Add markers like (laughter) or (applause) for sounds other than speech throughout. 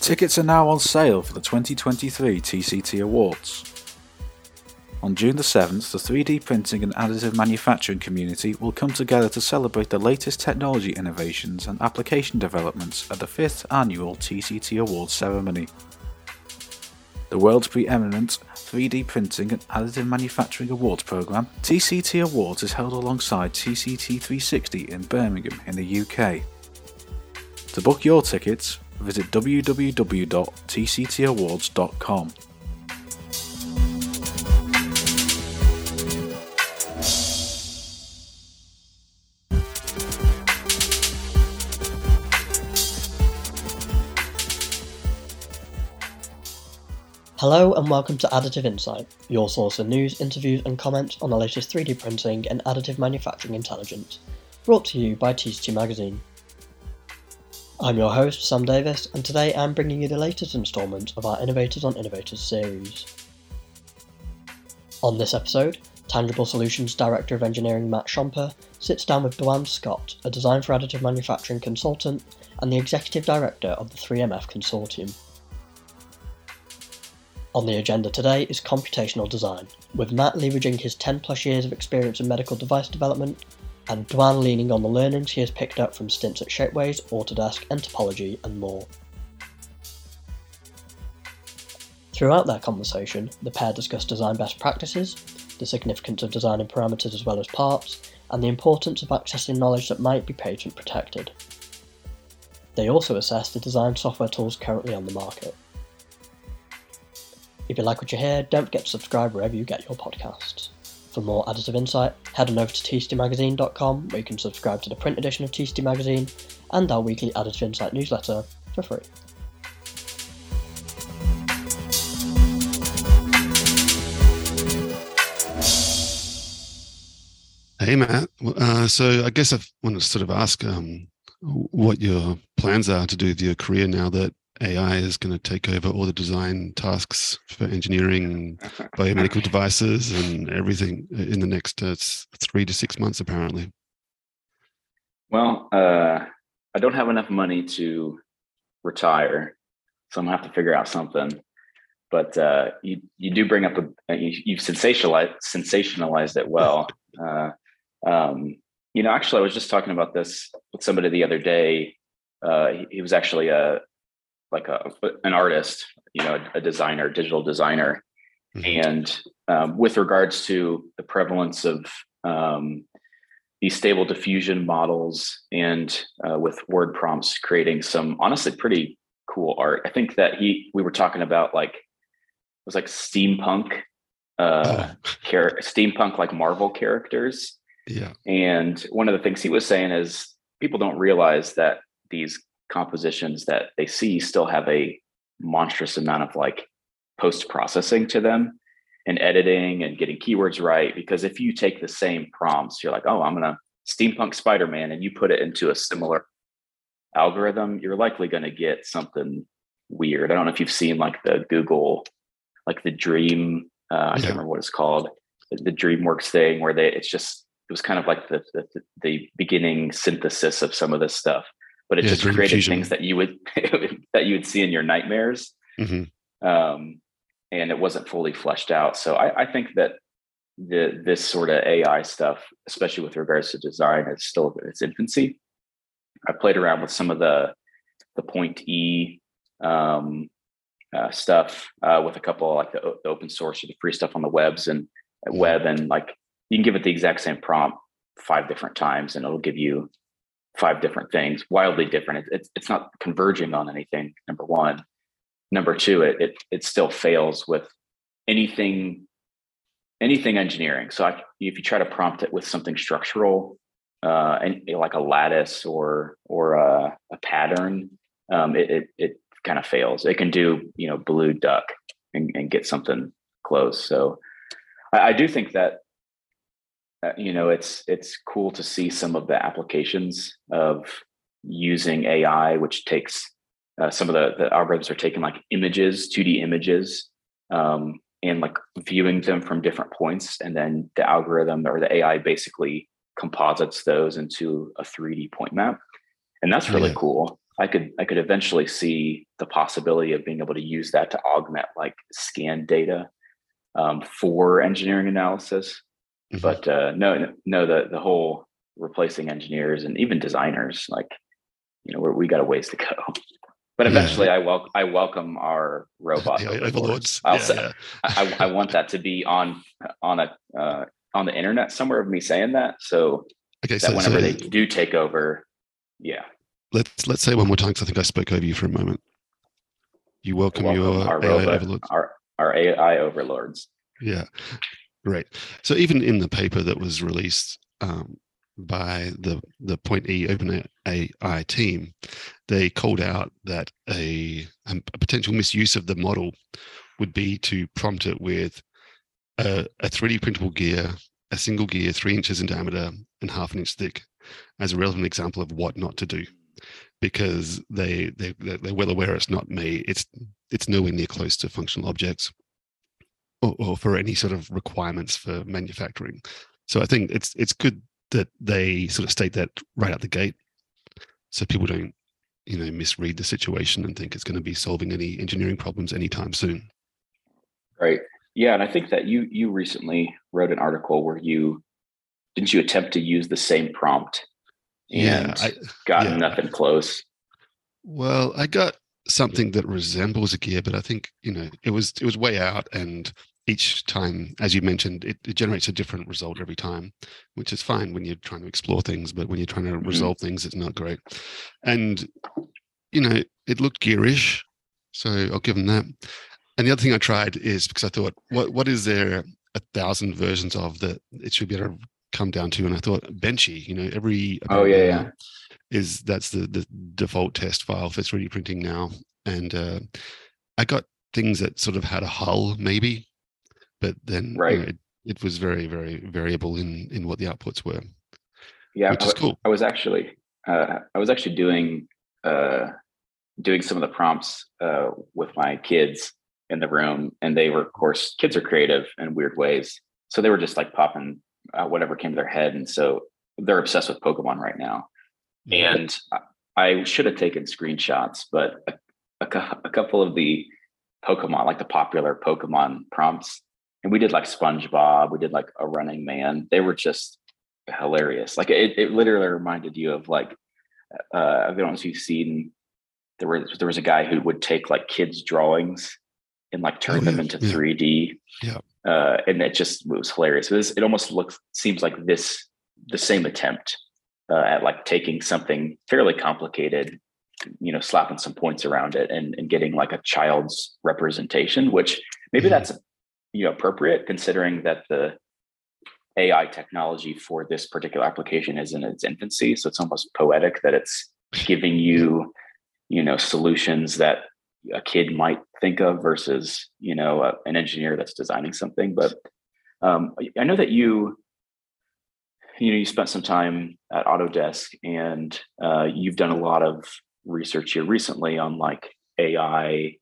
Tickets are now on sale for the 2023 TCT Awards. On June the 7th, the 3D printing and additive manufacturing community will come together to celebrate the latest technology innovations and application developments at the 5th annual TCT Awards ceremony. The world's preeminent 3D printing and additive manufacturing awards program, TCT Awards is held alongside TCT 360 in Birmingham in the UK. To book your tickets, visit www.tctawards.com. Hello and welcome to Additive Insight, your source for news, interviews, and comments on the latest 3D printing and additive manufacturing intelligence, brought to you by TCT Magazine. I'm your host, Sam Davis, and today I'm bringing you the latest instalment of our Innovators on Innovators series. On this episode, Tangible Solutions Director of Engineering Matt Shomper sits down with Duann Scott, a design for additive manufacturing consultant and the Executive Director of the 3MF Consortium. On the agenda today is computational design, with Matt leveraging his 10 plus years of experience in medical device development and Duann leaning on the learnings he has picked up from stints at Shapeways, Autodesk, nTopology, and more. Throughout their conversation, the pair discuss design best practices, the significance of designing parameters as well as parts, and the importance of accessing knowledge that might be patent protected. They also assess the design software tools currently on the market. If you like what you hear, don't forget to subscribe wherever you get your podcasts. For more additive insight, head on over to tctmagazine.com where you can subscribe to the print edition of TCT Magazine and our weekly Additive Insight newsletter for free. Hey, Matt. Uh, so I guess I want to sort of ask um, what your plans are to do with your career now that AI is going to take over all the design tasks for engineering, (laughs) biomedical devices, and everything in the next uh, three to six months, apparently. Well, uh, I don't have enough money to retire, so I'm gonna have to figure out something. But uh, you you do bring up a you, you've sensationalized sensationalized it well. (laughs) Uh, um, you know, actually, I was just talking about this with somebody the other day. Uh, he, he was actually a like a an artist, you know, a, designer, digital designer, mm-hmm. and um, with regards to the prevalence of um, these stable diffusion models and uh, with word prompts creating some honestly pretty cool art. I think that he we were talking about like it was like steampunk uh oh. (laughs) char- steampunk like Marvel characters. Yeah. And one of the things he was saying is people don't realize that these compositions that they see still have a monstrous amount of like post processing to them and editing and getting keywords right. Because if you take the same prompts, you're like, oh, I'm gonna steampunk Spider-Man, and you put it into a similar algorithm, you're likely gonna get something weird. I don't know if you've seen like the Google, like the Dream, uh, I can't remember what it's called, the DreamWorks thing, where they it's just it was kind of like the, the the beginning synthesis of some of this stuff but it yeah, just created fusion. things that you would (laughs) that you would see in your nightmares mm-hmm. um, and it wasn't fully fleshed out so I, I, think that the this sort of ai stuff especially with regards to design is still in its infancy i played around with some of the the point e um, uh, stuff uh, with a couple like the, the, open source or the free stuff on the webs and mm-hmm. web and like you can give it the exact same prompt five different times and it'll give you five different things, wildly different. It's it's not converging on anything. Number one. Number two, it it, it still fails with anything anything engineering. So I, if you try to prompt it with something structural, uh, and like a lattice or or a, a pattern, um, it it, it kind of fails. It can do you know blue duck and, and get something close. So I, I do think that uh, you know it's it's cool to see some of the applications of using AI, which takes uh, some of the, the algorithms are taking like images, 2D images, um, and like viewing them from different points, and then the algorithm or the AI basically composites those into a 3D point map, and that's really yeah. cool. I could I could eventually see the possibility of being able to use that to augment like scan data um, for engineering analysis. Mm-hmm. But uh, no, no, the the whole replacing engineers and even designers, like you know, we got a ways to go. But eventually, yeah. I welcome I welcome our robot (laughs) yeah, overlords. I'll yeah, I, I want that to be on on a uh, on the internet somewhere of me saying that. So okay, that so, whenever so, they do take over, yeah. Let's let's say one more time because I think I spoke over you for a moment. You welcome, welcome your our AI robot, overlords. Our, our AI overlords. Yeah, great. So even in the paper that was released um, by the the Point E Open AI team, they called out that a, a potential misuse of the model would be to prompt it with a, a 3D printable gear, a single gear, three inches in diameter and half an inch thick, as a relevant example of what not to do, because they they they're well aware it's not me. It's it's nowhere near close to functional objects, or, or for any sort of requirements for manufacturing. So I think it's it's good that they sort of state that right out the gate, so people don't you know misread the situation and think it's going to be solving any engineering problems anytime soon. Right. Yeah, and I think that you you recently wrote an article where you didn't you attempt to use the same prompt and yeah, I, got yeah. nothing close. Well, I got something that resembles a gear, but I think you know it was it was way out, and each time, as you mentioned, it, it generates a different result every time, which is fine when you're trying to explore things, but when you're trying to mm-hmm. resolve things, it's not great. And you know, it looked gearish, so I'll give them that. And the other thing I tried is because I thought, what what is there a thousand versions of that it should be able to come down to? And I thought Benchy, you know, every oh yeah yeah is that's the the default test file for 3D printing now, and uh, I got things that sort of had a hull maybe but then right. You know, it, it, was very very variable in in what the outputs were. Yeah, which is cool. I was actually uh, I was actually doing uh, doing some of the prompts uh, with my kids in the room, and they were, of course, kids are creative in weird ways, so they were just like popping out whatever came to their head, and so they're obsessed with Pokemon right now. And I should have taken screenshots, but a, a, a couple of the Pokemon, like the popular Pokemon prompts, and we did like SpongeBob, we did like a Running Man. They were just hilarious. Like it, it literally reminded you of like uh, I don't know if you've seen there was there was a guy who would take like kids' drawings and like turn oh, them into yeah. 3D. Yeah. Uh, and it just it was hilarious. It, was, it almost looks seems like this the same attempt uh, at like taking something fairly complicated, you know, slapping some points around it and, and getting like a child's representation, which maybe mm-hmm. that's you know appropriate considering that the AI technology for this particular application is in its infancy. So it's almost poetic that it's giving you, you know, solutions that a kid might think of versus, you know, a, an engineer that's designing something. But um, I know that you, you know, you spent some time at Autodesk and uh, you've done a lot of research here recently on like AI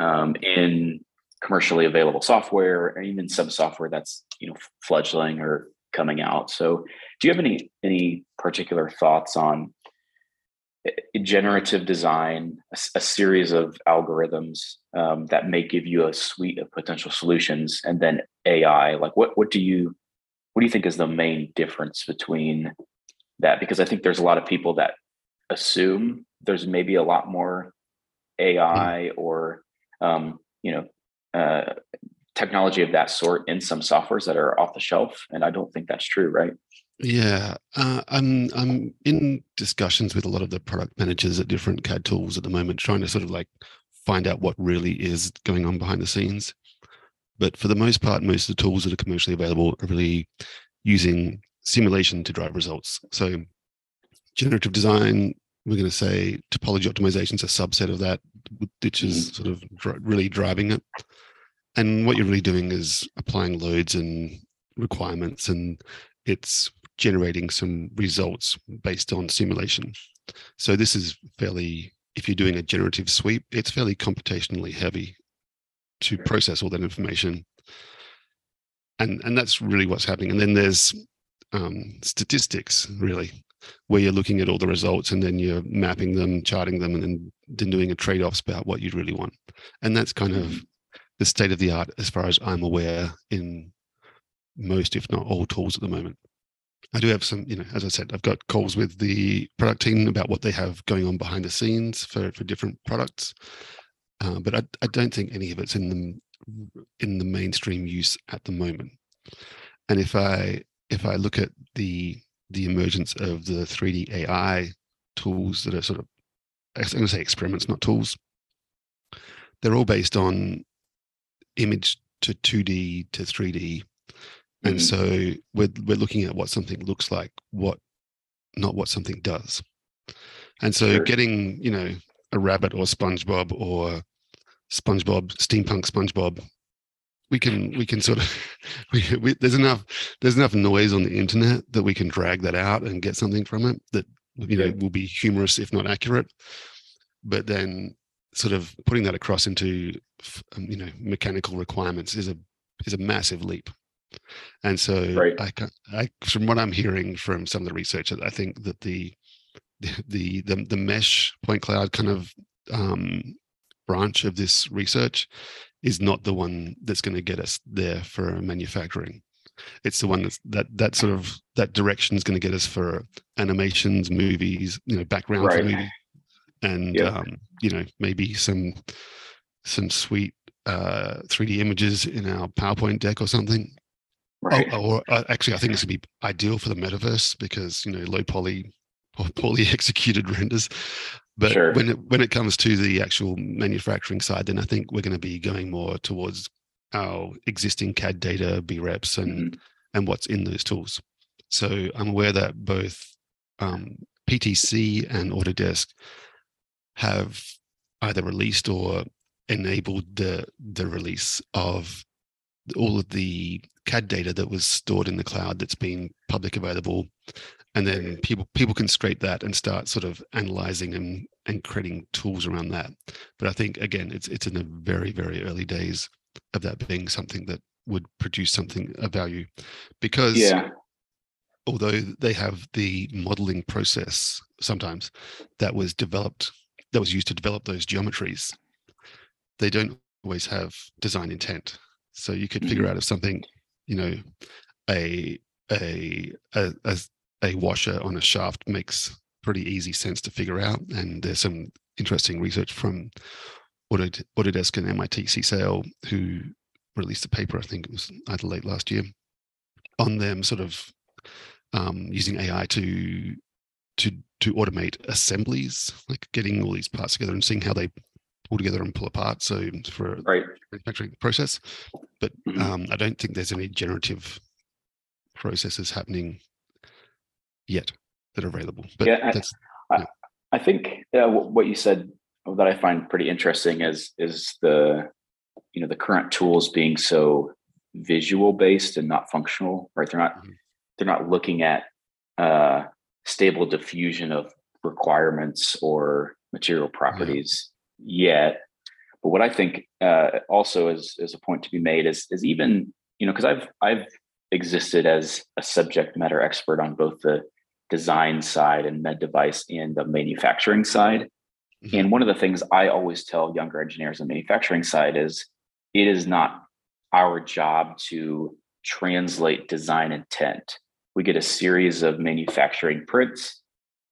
um, in commercially available software or even some software that's you know fledgling or coming out. So do you have any any particular thoughts on eh, generative design a, a series of algorithms um, that may give you a suite of potential solutions and then ai like what what do you what do you think is the main difference between that? Because i think there's a lot of people that assume there's maybe a lot more ai or um, you know uh, technology of that sort in some softwares that are off the shelf, and I don't think that's true, right? Yeah, uh, I'm I'm in discussions with a lot of the product managers at different CAD tools at the moment, trying to sort of like find out what really is going on behind the scenes. But for the most part, most of the tools that are commercially available are really using simulation to drive results. So generative design, we're going to say topology optimization is a subset of that, which is mm. sort of dr- really driving it and what you're really doing is applying loads and requirements and it's generating some results based on simulation. So this is fairly if you're doing a generative sweep it's fairly computationally heavy to process all that information. And and that's really what's happening. And then there's um, statistics really where you're looking at all the results and then you're mapping them, charting them, and then, then doing a trade offs about what you'd really want. And that's kind of the state of the art, as far as I'm aware, in most, if not all, tools at the moment. I do have some, you know, as I said, I've got calls with the product team about what they have going on behind the scenes for for different products, uh, but I, I don't think any of it's in the in the mainstream use at the moment. And if I if I look at the the emergence of the 3D AI tools that are sort of I'm going to say experiments, not tools. They're all based on image to 2D to 3D and mm-hmm. so we're we're looking at what something looks like, what not what something does. And so sure. getting, you know, a rabbit or SpongeBob or SpongeBob, steampunk SpongeBob, we can we can sort of (laughs) we, we, there's enough there's enough noise on the internet that we can drag that out and get something from it that you know will be humorous if not accurate. But then sort of putting that across into you know mechanical requirements is a is a massive leap and so, right. I, I, from what I'm hearing from some of the research, I think that the (laughs) the the, the mesh point cloud kind of um, branch of this research is not the one that's going to get us there for manufacturing. It's the one that's that that sort of that direction is going to get us for animations, movies, you know, background right. movies, and yep. um, you know maybe some some sweet uh, 3D images in our PowerPoint deck or something. Right. Oh, or uh, actually, I think this would be ideal for the metaverse because you know low poly or poorly (laughs) executed renders. But sure. when it when it comes to the actual manufacturing side, then I think we're going to be going more towards our existing CAD data, BREPs, and mm-hmm. and what's in those tools. So I'm aware that both um, PTC and Autodesk have either released or enabled the the release of all of the CAD data that was stored in the cloud that's been public available, and then people people can scrape that and start sort of analyzing and and creating tools around that. But I think again, it's it's in the very very early days of that being something that would produce something of value, because yeah. although they have the modeling process sometimes that was developed that was used to develop those geometries, they don't always have design intent. So you could figure mm-hmm. out if something you know a a a a, a washer on a shaft makes pretty easy sense to figure out and there's some interesting research from Autodesk and MIT CSAIL who released a paper I think it was either late last year on them sort of um, using AI to to to automate assemblies, like getting all these parts together and seeing how they pull together and pull apart. So for right. manufacturing process, but mm-hmm. um, I don't think there's any generative processes happening yet that are available. But yeah, that's, I, yeah. I think uh, what you said that I find pretty interesting is is the you know the current tools being so visual based and not functional. Right? They're not mm-hmm. they're not looking at uh, stable diffusion of requirements or material properties yet. But what I think uh, also is is a point to be made is is even you know because I've I've existed as a subject matter expert on both the design side and med device and the manufacturing side. Mm-hmm. And one of the things I always tell younger engineers on the manufacturing side is it is not our job to translate design intent. We get a series of manufacturing prints.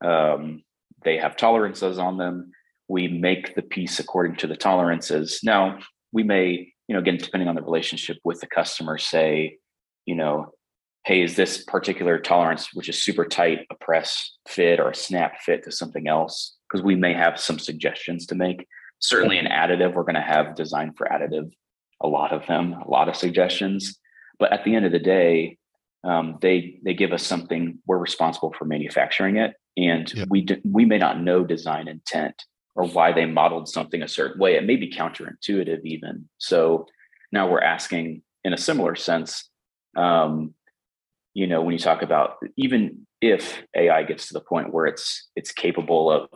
Um, they have tolerances on them we make the piece according to the tolerances. Now, we may, you know, again, depending on the relationship with the customer, say, you know, hey, is this particular tolerance, which is super tight, a press fit or a snap fit to something else? Because we may have some suggestions to make. Certainly, an additive, we're going to have design for additive, a lot of them, a lot of suggestions. But at the end of the day, um, they they give us something. We're responsible for manufacturing it, and yep. we do, we may not know design intent or why they modeled something a certain way. It may be counterintuitive, even. So now we're asking, in a similar sense, um, you know, when you talk about even if AI gets to the point where it's it's capable of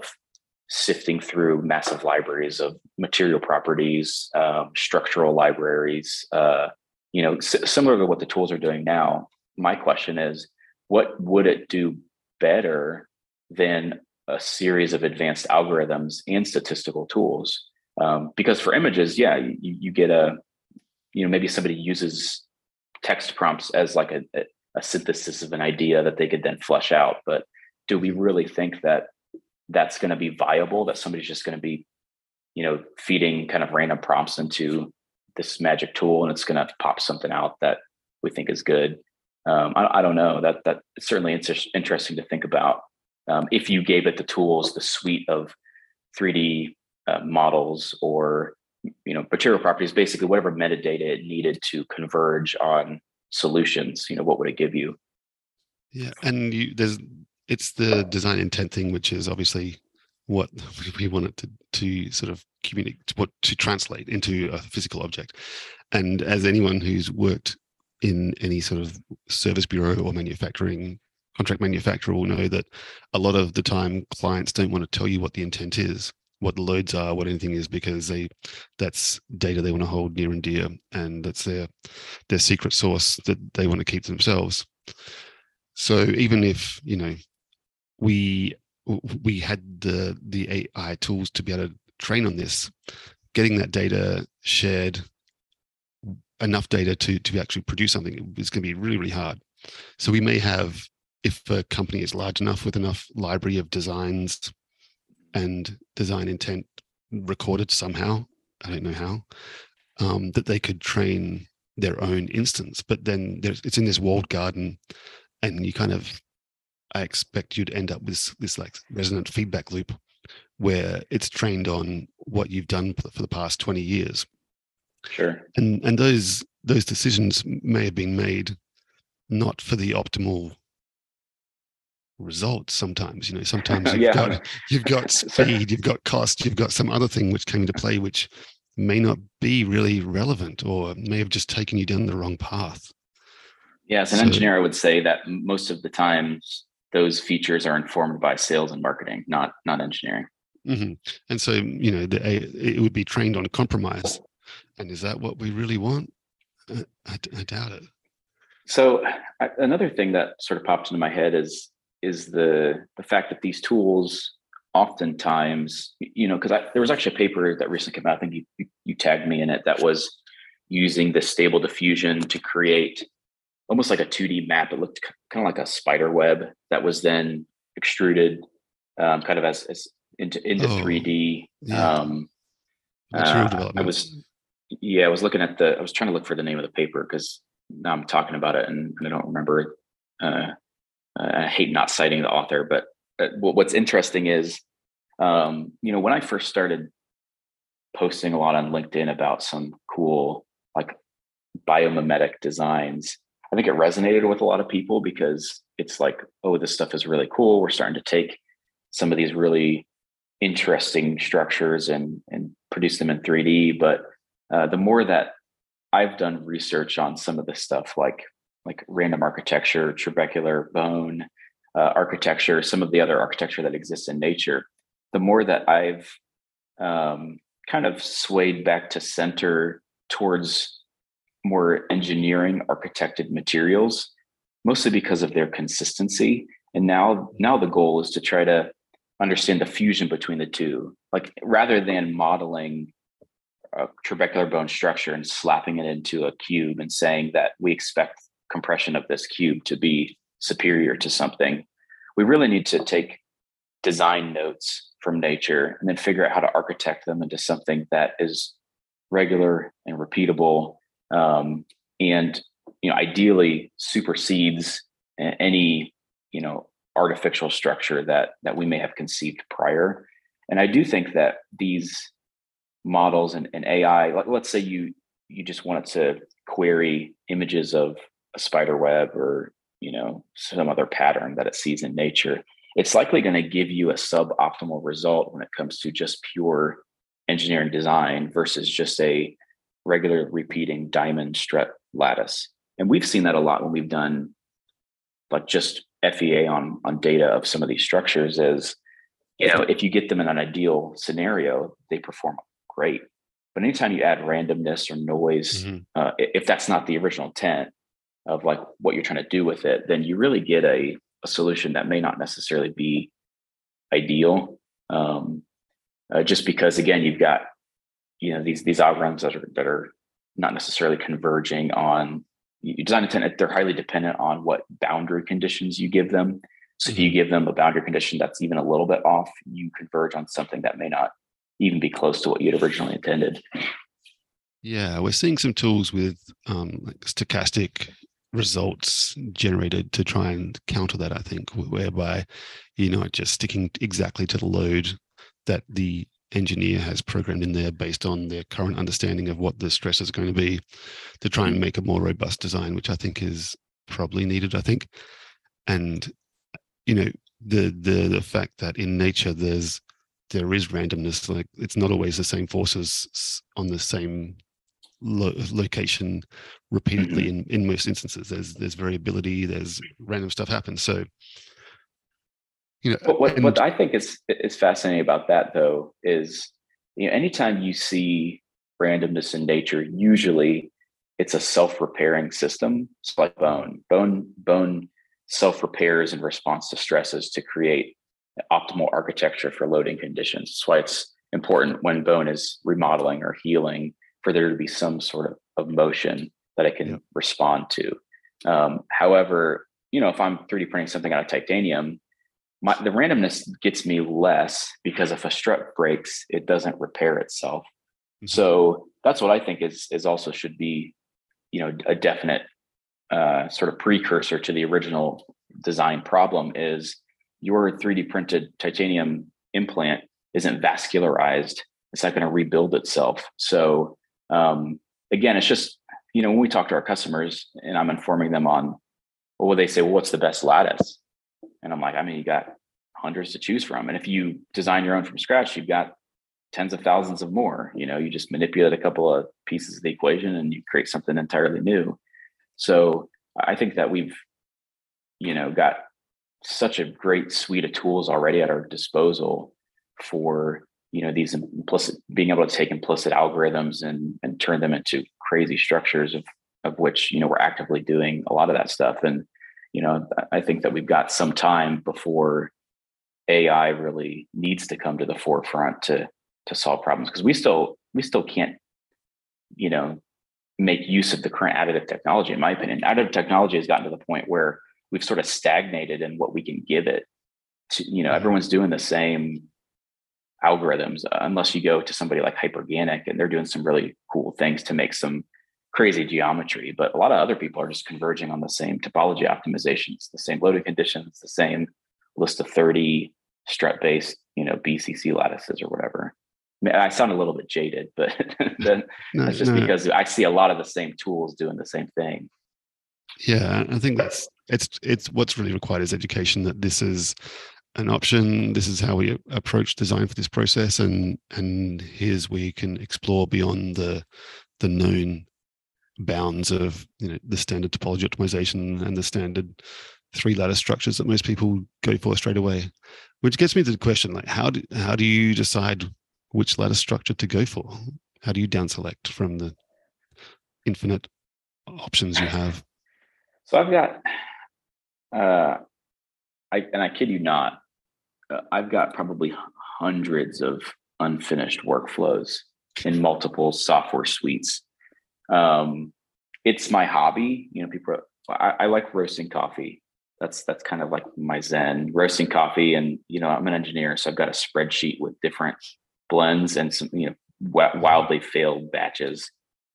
sifting through massive libraries of material properties, um, structural libraries, uh, you know, s- similar to what the tools are doing now. My question is, what would it do better than a series of advanced algorithms and statistical tools. Um, because for images, yeah, you, you get a, you know, maybe somebody uses text prompts as like a, a synthesis of an idea that they could then flesh out. But do we really think that that's going to be viable? That somebody's just going to be, you know, feeding kind of random prompts into this magic tool and it's going to pop something out that we think is good? Um, I, I, don't know. That that certainly inter- interesting to think about. Um, if you gave it the tools, the suite of 3D uh, models or you know material properties, basically whatever metadata it needed to converge on solutions, you know, what would it give you? Yeah, and you, there's it's the design intent thing, which is obviously what (laughs) we want it to, to sort of communicate, what to translate into a physical object. And as anyone who's worked in any sort of service bureau or manufacturing contract manufacturer will know that a lot of the time clients don't want to tell you what the intent is what the loads are what anything is because they that's data they want to hold near and dear and that's their their secret source that they want to keep themselves. So even if you know we we had the the ai tools to be able to train on this getting that data shared enough data to to actually produce something is going to be really really hard. So we may have if a company is large enough with enough library of designs and design intent recorded somehow i don't know how um, that they could train their own instance but then it's in this walled garden and you kind of i expect you'd end up with this like resonant feedback loop where it's trained on what you've done for the past 20 years Sure. And and those those decisions may have been made not for the optimal results sometimes you know (laughs) sometimes you've yeah. got you've got (laughs) speed you've got cost you've got some other thing which came into play which may not be really relevant or may have just taken you down the wrong path yeah as an so, engineer i would say that most of the times those features are informed by sales and marketing not not engineering mm-hmm. and so you know the, it would be trained on compromise and is that what we really want? I, I, I doubt it. So another thing that sort of popped into my head is is the the fact that these tools oftentimes, you know, because there was actually a paper that recently came out. I think you, you tagged me in it that was using the stable diffusion to create almost like a 2D map. It looked kind of like a spider web that was then extruded um, kind of as, as into into oh, 3D. Yeah. Um, uh, I was yeah, I was looking at the, I was trying to look for the name of the paper because now I'm talking about it and, I don't remember it. Uh, I hate not citing the author, but uh, what's interesting is, um, you know, when I first started posting a lot on LinkedIn about some cool like biomimetic designs, I think it resonated with a lot of people because it's like, oh, this stuff is really cool. We're starting to take some of these really interesting structures and and produce them in 3D, but uh, the more that I've done research on some of this stuff, like like random architecture, trabecular bone uh, architecture, some of the other architecture that exists in nature, the more that I've um, kind of swayed back to center towards more engineering architected materials, mostly because of their consistency. And now, now the goal is to try to understand the fusion between the two. Like rather than modeling a trabecular bone structure and slapping it into a cube and saying that we expect compression of this cube to be superior to something. We really need to take design notes from nature and then figure out how to architect them into something that is regular and repeatable um, and you know ideally supersedes any you know artificial structure that that we may have conceived prior and i do think that these models and, and AI, like, let's say you you just wanted to query images of a spider web or you know some other pattern that it sees in nature, it's likely going to give you a suboptimal result when it comes to just pure engineering design versus just a regular repeating diamond strut lattice. And we've seen that a lot when we've done like just FEA on on data of some of these structures is you know if you get them in an ideal scenario they perform great. But anytime you add randomness or noise, mm-hmm. uh, if that's not the original intent of like what you're trying to do with it, then you really get a a solution that may not necessarily be ideal. Um, uh, just because again, you've got you know these these algorithms that are that are not necessarily converging on you design intent. They're highly dependent on what boundary conditions you give them. So if you mm-hmm. give them a boundary condition that's even a little bit off, you converge on something that may not even be close to what you'd originally intended. Yeah, we're seeing some tools with um, like stochastic results generated to try and counter that. I think, whereby you're not just sticking exactly to the load that the engineer has programmed in there based on their current understanding of what the stress is going to be, to try and make a more robust design, which I think is probably needed. I think, and you know the the the fact that in nature there's there is randomness like it's not always the same forces on the same lo- location repeatedly mm-hmm. in in most instances there's there's variability there's random stuff happens so you know what, and, what i think is is fascinating about that though is you know anytime you see randomness in nature usually it's a self-repairing system it's like bone bone bone self repairs in response to stresses to create optimal architecture for loading conditions. That's why it's important when bone is remodeling or healing for there to be some sort of, of motion that I can respond to. Um, however, you know, if I'm 3D printing something out of titanium, my, the randomness gets me less because if a strut breaks, it doesn't repair itself. Mm-hmm. So that's what I think is is also should be, you know, a definite uh, sort of precursor to the original design problem is your 3D printed titanium implant isn't vascularized. It's not going to rebuild itself. So um, again, it's just you know when we talk to our customers and I'm informing them on, well, they say, well, what's the best lattice? And I'm like, I mean, you got hundreds to choose from, and if you design your own from scratch, you've got tens of thousands of more. You know, you just manipulate a couple of pieces of the equation and you create something entirely new. So I think that we've, you know, got such a great suite of tools already at our disposal for you know these implicit being able to take implicit algorithms and and turn them into crazy structures of of which you know we're actively doing a lot of that stuff and you know i think that we've got some time before ai really needs to come to the forefront to to solve problems because we still we still can't you know make use of the current additive technology, in my opinion. Additive technology has gotten to the point where we've sort of stagnated in what we can give it. To, you know, mm-hmm. everyone's doing the same algorithms, uh, unless you go to somebody like Hyperganic and they're doing some really cool things to make some crazy geometry. But a lot of other people are just converging on the same topology optimizations, the same loading conditions, the same list of 30 strut based, you know, BCC lattices or whatever. I sound a little bit jaded, but (laughs) then no, that's just no. because I see a lot of the same tools doing the same thing. Yeah, I think that's it's it's what's really required is education that this is an option. This is how we approach design for this process, and and here's where you can explore beyond the the known bounds of you know the standard topology optimization and the standard three lattice structures that most people go for straight away. Which gets me to the question like how do how do you decide which lattice structure to go for? How do you down select from the infinite options you have? So I've got, uh, I and I kid you not, uh, I've got probably hundreds of unfinished workflows in multiple software suites. Um, it's my hobby. You know, people. Are, I, I like roasting coffee. That's that's kind of like my zen. Roasting coffee, and you know, I'm an engineer, so I've got a spreadsheet with different blends and some you know wildly failed batches.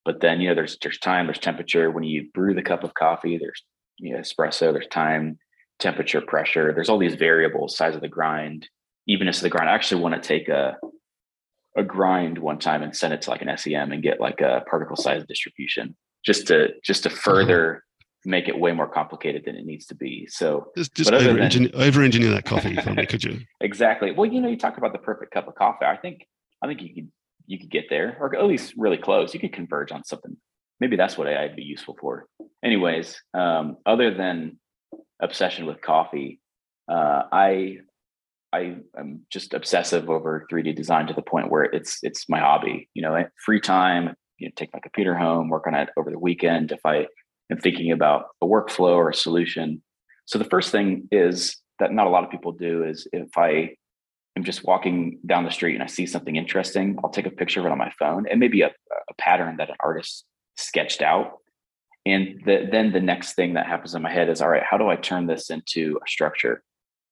But then you know there's there's time, there's temperature. When you brew the cup of coffee, there's you know, espresso, there's time, temperature, pressure. There's all these variables, size of the grind, evenness of the grind. I actually want to take a a grind one time and send it to like an SEM and get like a particle size distribution just to just to uh-huh. further make it way more complicated than it needs to be. So just, just over, engineer, over engineer that coffee for me, could you? (laughs) exactly. Well, you know, you talk about the perfect cup of coffee. I think I think you could you could get there, or at least really close. You could converge on something. Maybe that's what AI would be useful for. Anyways, um, other than obsession with coffee, uh, I I am just obsessive over 3D design to the point where it's it's my hobby. You know, free time, you know, take my computer home, work on it over the weekend. If I am thinking about a workflow or a solution, So the first thing is that not a lot of people do is if I am just walking down the street and I see something interesting, I'll take a picture of it on my phone. It may be a, a pattern that an artist sketched out. And the, then the next thing that happens in my head is, all right, how do I turn this into a structure?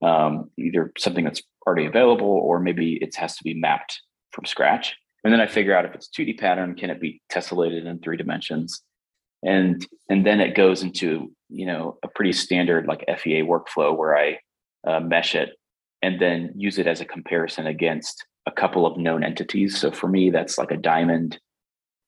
Um, either something that's already available or maybe it has to be mapped from scratch. And then I figure out if it's 2D pattern, can it be tessellated in three dimensions? And and then it goes into you know a pretty standard like FEA workflow where I uh, mesh it and then use it as a comparison against a couple of known entities. So for me, that's like a diamond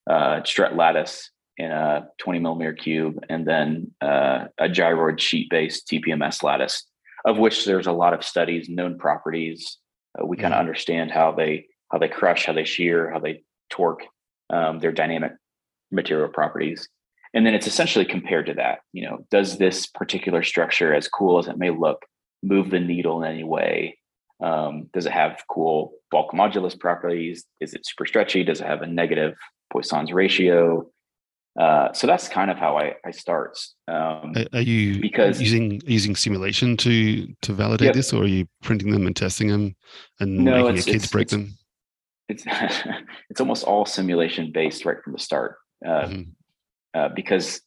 uh, strut lattice in a 20 millimeter cube, and then uh, a gyroid sheet based TPMS lattice, of which there's a lot of studies, known properties. Uh, we kind of mm-hmm. understand how they how they crush, how they shear, how they torque, um, their dynamic material properties. And then it's essentially compared to that. You know, does this particular structure, as cool as it may look, move the needle in any way? Um, does it have cool bulk modulus properties? Is it super stretchy? Does it have a negative Poisson's ratio? Uh, so that's kind of how I, I start. Um, are you because using using simulation to to validate yep. this, or are you printing them and testing them and no, making your kids break them? It's (laughs) it's almost all simulation based right from the start, uh, mm-hmm. uh, because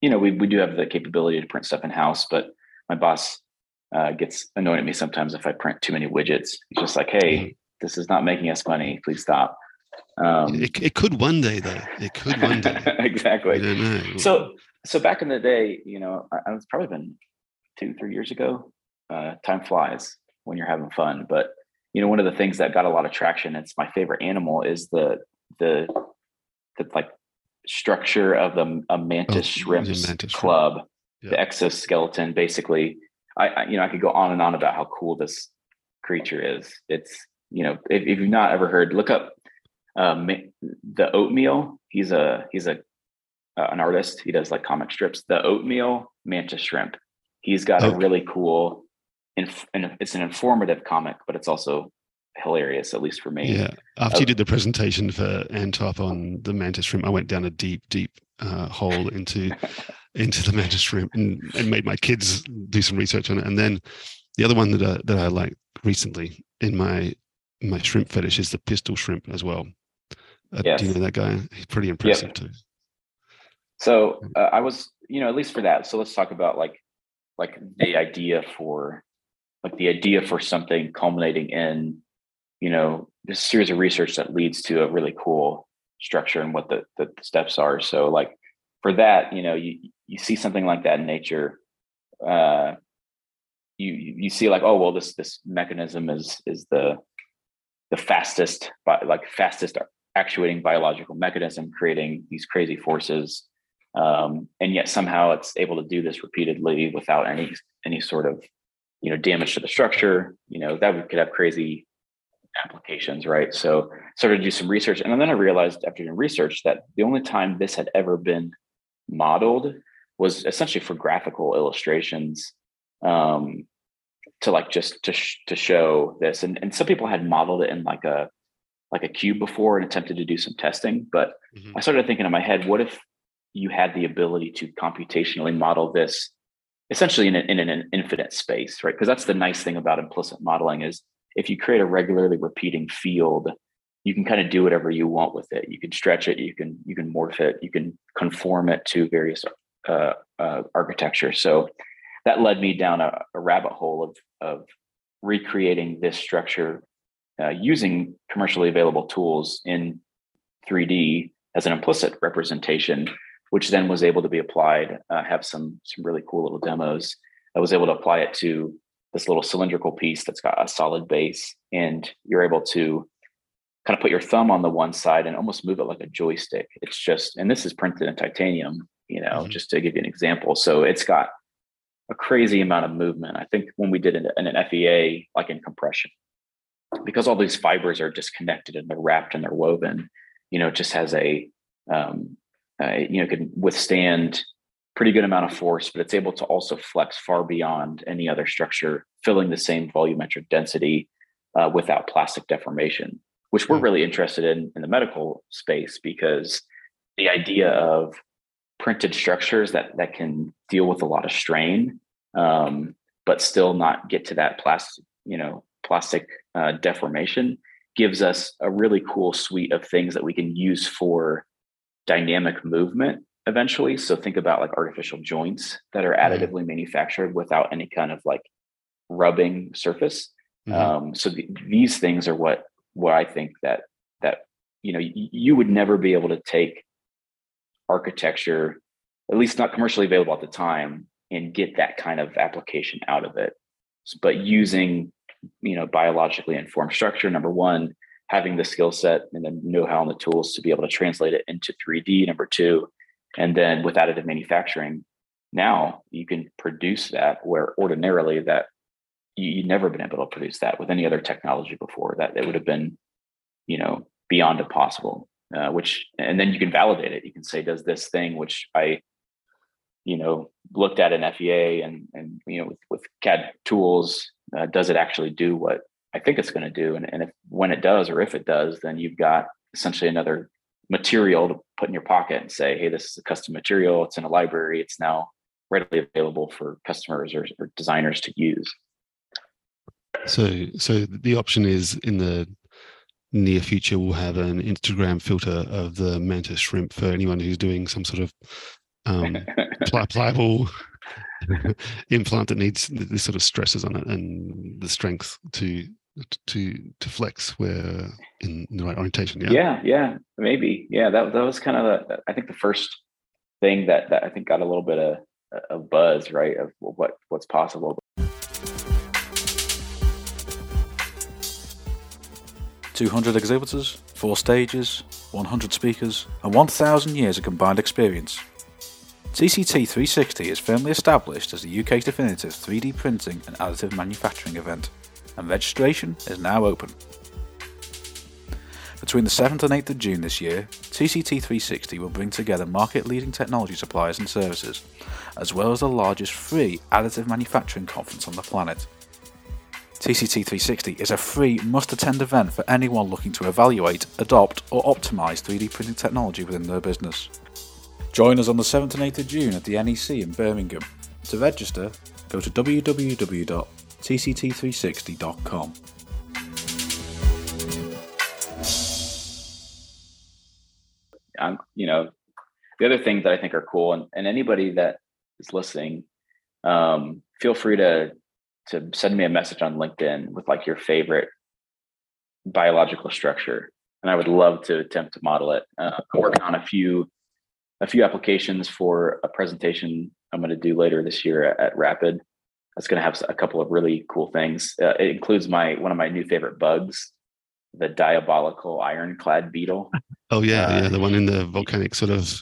you know we we do have the capability to print stuff in house, but my boss uh, gets annoyed at me sometimes if I print too many widgets. He's just like, "Hey, mm-hmm. this is not making us money. Please stop." Um, it, it could one day, though. It could one day. (laughs) exactly. So, so back in the day, you know, it's probably been two, three years ago. Uh, time flies when you're having fun. But you know, one of the things that got a lot of traction. It's my favorite animal is the the the like structure of the a mantis oh, mantis club, shrimp. the exoskeleton. Basically, I, I you know I could go on and on about how cool this creature is. It's you know if, if you've not ever heard, look up um, the oatmeal. He's a he's a uh, an artist. He does like comic strips. The oatmeal mantis shrimp. He's got okay. a really cool. Inf- it's an informative comic, but it's also hilarious, at least for me. Yeah. After uh, you did the presentation for nTop on the mantis shrimp, I went down a deep, deep uh, hole into (laughs) into the mantis shrimp and, and made my kids do some research on it. And then the other one that I, that I like recently in my my shrimp fetish is the pistol shrimp as well. Uh, yes. Do you know that guy? He's pretty impressive yep. too. So uh, I was, you know, at least for that. So let's talk about like, like the idea for, like the idea for something culminating in, you know, this series of research that leads to a really cool structure and what the, the steps are. So like for that, you know, you you see something like that in nature, uh, you you see like, oh well, this this mechanism is is the the fastest, by like fastest actuating biological mechanism creating these crazy forces. Um, and yet somehow it's able to do this repeatedly without any any sort of you know damage to the structure. You know that could have crazy applications right? So started to do some research. And then i realized after doing research that the only time this had ever been modeled was essentially for graphical illustrations um, to like just to sh- to show this. And, and some people had modeled it in like a like a cube before and attempted to do some testing. But mm-hmm. I started thinking in my head, what if you had the ability to computationally model this essentially in, a, in an infinite space, right? Because that's the nice thing about implicit modeling is if you create a regularly repeating field, you can kind of do whatever you want with it. You can stretch it, you can you can morph it, you can conform it to various uh, uh, architecture. So that led me down a, a rabbit hole of of recreating this structure uh, using commercially available tools in 3D as an implicit representation, which then was able to be applied. Uh, have some some really cool little demos. I was able to apply it to this little cylindrical piece that's got a solid base, and you're able to kind of put your thumb on the one side and almost move it like a joystick. It's just, and this is printed in titanium, you know, mm-hmm. just to give you an example. So it's got a crazy amount of movement. I think when we did it in an FEA, like in compression, because all these fibers are disconnected and they're wrapped and they're woven, you know, it just has a, um, uh, you know, can withstand pretty good amount of force, but it's able to also flex far beyond any other structure, filling the same volumetric density uh, without plastic deformation, which we're hmm. really interested in in the medical space because the idea of printed structures that that can deal with a lot of strain um, but still not get to that plastic, you know, plastic uh, deformation gives us a really cool suite of things that we can use for dynamic movement eventually. So think about like artificial joints that are mm-hmm. additively manufactured without any kind of like rubbing surface. Mm-hmm. Um, so th- these things are what what I think that that you know y- you would never be able to take architecture, at least not commercially available at the time, and get that kind of application out of it. But using you know biologically informed structure, number one, having the skill set and the know-how and the tools to be able to translate it into 3D. Number two, and then with additive manufacturing, now you can produce that where ordinarily that you, would never been able to produce that with any other technology before. That it would have been, you know, beyond impossible. Uh, which and then you can validate it. You can say, does this thing which I, you know, looked at in FEA and and you know with, with CAD tools, uh, does it actually do what I think it's going to do? And, and if when it does or if it does, then you've got essentially another material to put in your pocket and say, hey, this is a custom material. It's in a library. It's now readily available for customers or, or designers to use. So, so the option is in the near future we'll have an Instagram filter of the mantis shrimp for anyone who's doing some sort of um, (laughs) pli- pliable (laughs) implant that needs this sort of stresses on it and the strength to to to flex where in the right orientation yeah? Yeah yeah maybe. Yeah that, that was kind of the, i think the first thing that that i think got a little bit of a buzz right of what what's possible. 200 exhibitors, 4 stages, 100 speakers, and 1,000 years of combined experience. TCT 360 is firmly established as the UK's definitive 3D printing and additive manufacturing event and registration is now open. Between the 7th and 8th of June this year, TCT 360 will bring together market leading technology suppliers and services, as well as the largest free additive manufacturing conference on the planet. TCT 360 is a free, must attend event for anyone looking to evaluate, adopt, or optimize 3D printing technology within their business. Join us on the 7th and 8th of June at the NEC in Birmingham. To register, go to www tct360.com. Um, you know, the other things that I think are cool, and, and anybody that is listening, um, feel free to to send me a message on LinkedIn with like your favorite biological structure, and I would love to attempt to model it. Uh, I'm working on a few a few applications for a presentation I'm going to do later this year at, Rapid that's going to have a couple of really cool things. Uh, it includes my one of my new favorite bugs, the diabolical ironclad beetle. Oh yeah, uh, yeah, the one in the volcanic sort of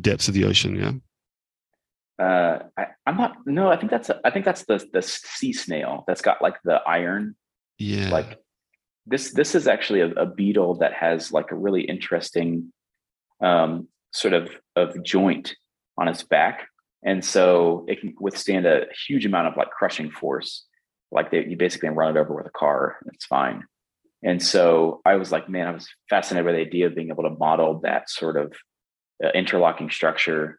depths of the ocean. Yeah. Uh, I, am not. No, I think that's. I think that's the the sea snail that's got like the iron. Yeah. Like this. This is actually a, a beetle that has like a really interesting, um, sort of of joint on its back. And so it can withstand a huge amount of like crushing force. Like they, you basically run it over with a car and it's fine. And so i was like man i was fascinated by the idea of being able to model that sort of uh, interlocking structure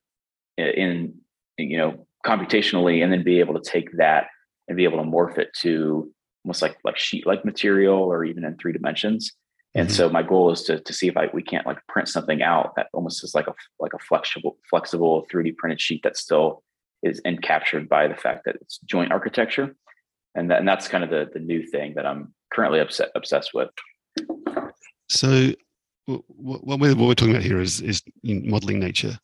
in, in you know computationally and then be able to take that and be able to morph it to almost like like sheet like material or even in three dimensions and mm-hmm. so my goal is to, to see if I we can't like print something out that almost is like a like a flexible flexible 3D printed sheet that still is encaptured by the fact that it's joint architecture. And, that, and that's kind of the the new thing that I'm currently upset, obsessed with. So what we're, what we're talking about here is is modeling nature.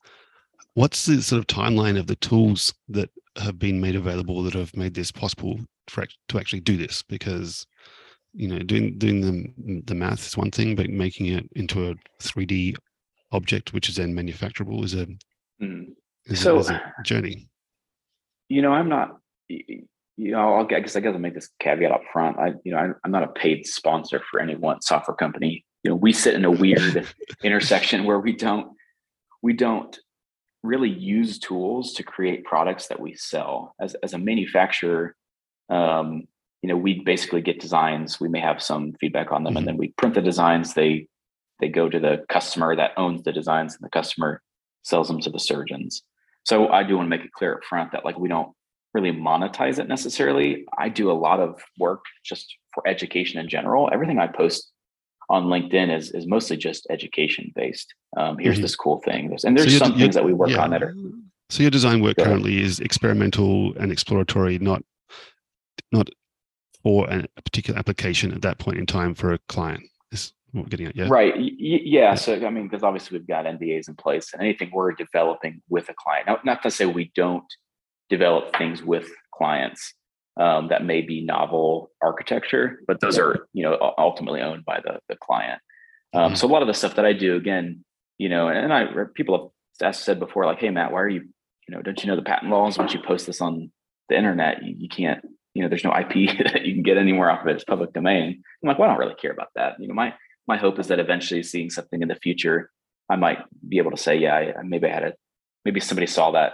What's the sort of timeline of the tools that have been made available that have made this possible for to actually do this? Because you know doing doing the the math is one thing but making it into a 3d object which is then manufacturable is a mm. is, so, a, is a journey. You know i'm not you know I'll, i guess i gotta make this caveat up front. I you know I, i'm not a paid sponsor for any one software company. You know we sit in a weird (laughs) intersection where we don't we don't really use tools to create products that we sell. As, as a manufacturer um, you know we basically get designs we may have some feedback on them mm-hmm. and then we print the designs they they go to the customer that owns the designs and the customer sells them to the surgeons so i do want to make it clear up front that like we don't really monetize it necessarily. I do a lot of work just for education in general. Everything I post on LinkedIn is is mostly just education based. Um, here's mm-hmm. this cool thing, and there's so some things that we work yeah. on that are. So your design work currently is experimental and exploratory, not not for a particular application at that point in time for a client. Is what we're getting at, yeah. Right. Y- yeah. So I mean, because obviously we've got NDAs in place, and anything we're developing with a client. Now, not to say we don't develop things with clients um, that may be novel architecture, but those are you know ultimately owned by the the client. Um, mm-hmm. So a lot of the stuff that I do, again, you know, and I people have said before, like, "Hey, Matt, why are you, you know, don't you know the patent laws? Once you post this on the internet, you, you can't, you know, there's no IP (laughs) that you can get anywhere off of it. It's public domain." I'm like, "Well, I don't really care about that." You know, my my hope is that eventually, seeing something in the future, I might be able to say, "Yeah, I, maybe I had a, maybe somebody saw that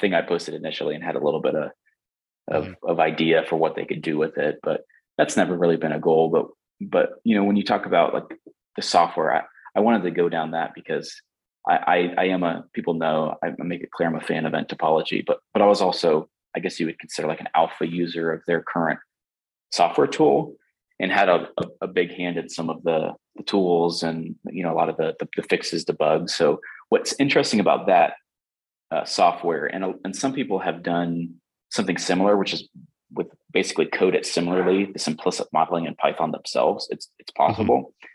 thing I posted initially and had a little bit of of, mm-hmm. of idea for what they could do with it. But that's never really been a goal. But but you know, when you talk about like the software, I, I wanted to go down that because I, I, I am a people know I make it clear I'm a fan of nTopology, but but I was also I guess you would consider like an alpha user of their current software tool and had a, a, a big hand in some of the, the, tools and you know a lot of the, the, the fixes to bugs. So what's interesting about that uh, software, and and some people have done something similar, which is with basically code it similarly, this implicit modeling in Python themselves. It's it's mm-hmm. possible. Mm-hmm.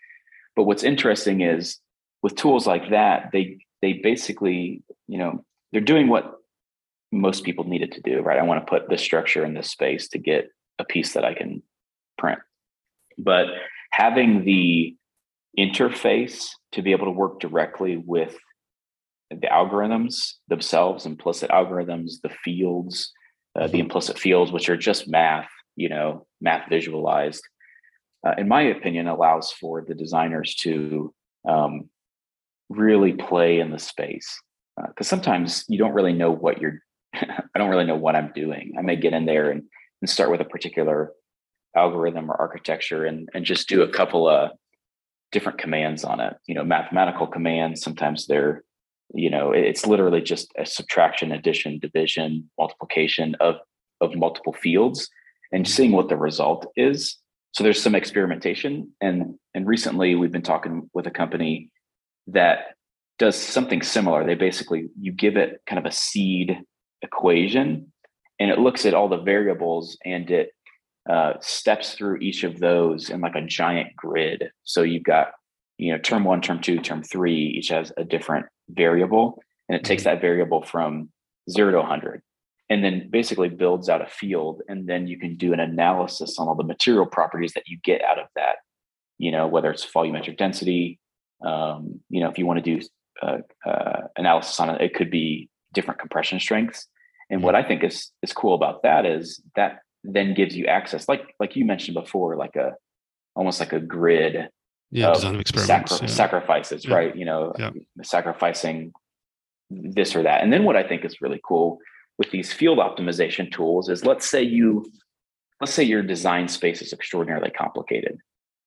But what's interesting is with tools like that, they they basically, you know, they're doing what most people needed to do, right? I want to put this structure in this space to get a piece that I can print. But having the interface to be able to work directly with the algorithms themselves, implicit algorithms, the fields, uh, the mm-hmm. implicit fields, which are just math, you know, math visualized, uh, in my opinion, allows for the designers to um, really play in the space. Because uh, sometimes you don't really know what you're, (laughs) I don't really know what I'm doing. I may get in there and, and start with a particular algorithm or architecture and, and just do a couple of different commands on it. You know, mathematical commands, sometimes they're you know it's literally just a subtraction addition division multiplication of of multiple fields and seeing what the result is so there's some experimentation and and recently we've been talking with a company that does something similar they basically you give it kind of a seed equation and it looks at all the variables and it uh, steps through each of those in like a giant grid so you've got you know term one term two term three each has a different variable and it takes mm-hmm. that variable from zero to 100 and then basically builds out a field and then you can do an analysis on all the material properties that you get out of that you know whether it's volumetric density um, you know if you want to do uh, uh, analysis on it it could be different compression strengths and what mm-hmm. i think is is cool about that is that then gives you access like like you mentioned before like a almost like a grid yeah design of experiments sacri- yeah. sacrifices yeah. right you know yeah. sacrificing this or that and then what i think is really cool with these field optimization tools is let's say you let's say your design space is extraordinarily complicated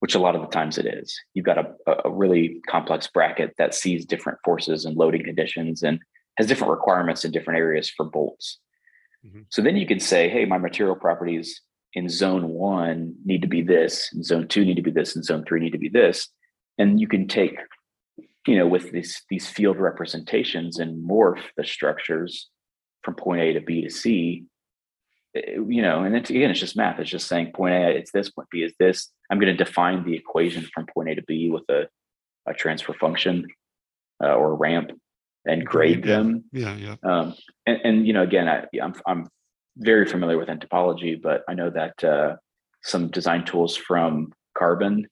which a lot of the times it is you've got a, a really complex bracket that sees different forces and loading conditions and has different requirements in different areas for bolts mm-hmm. so then you can say hey my material properties in zone one need to be this, and zone two need to be this, and zone three need to be this. And you can take, you know, with these these field representations and morph the structures from point A to B to C. Eh, you know, and it's, again, it's just math. It's just saying point A, it's this, point B is this. I'm going to define the equation from point A to B with a, a transfer function uh, or ramp and grade yeah. them. Yeah, yeah. Um, and, and you know, again, I, I'm I'm very familiar with nTopology, but I know that uh, some design tools from Carbon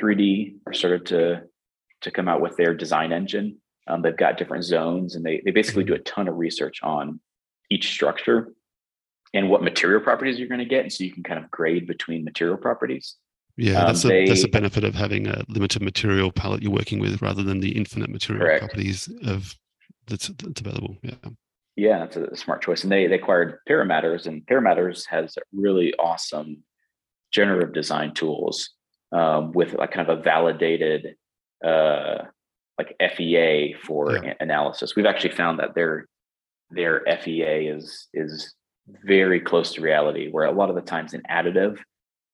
3D are started to to come out with their design engine. Um, they've got different zones, and they they basically do a ton of research on each structure and what material properties you're going to get, and so you can kind of grade between material properties. Yeah, um, that's a that's a benefit of having a limited material palette you're working with, rather than the infinite material correct. properties of that's that's available. Yeah. Yeah, that's a smart choice. And they, they acquired Paramatters, and Paramatters has really awesome generative design tools um, with like kind of a validated uh, like FEA for yeah. analysis. We've actually found that their their FEA is is very close to reality. Where a lot of the times in additive,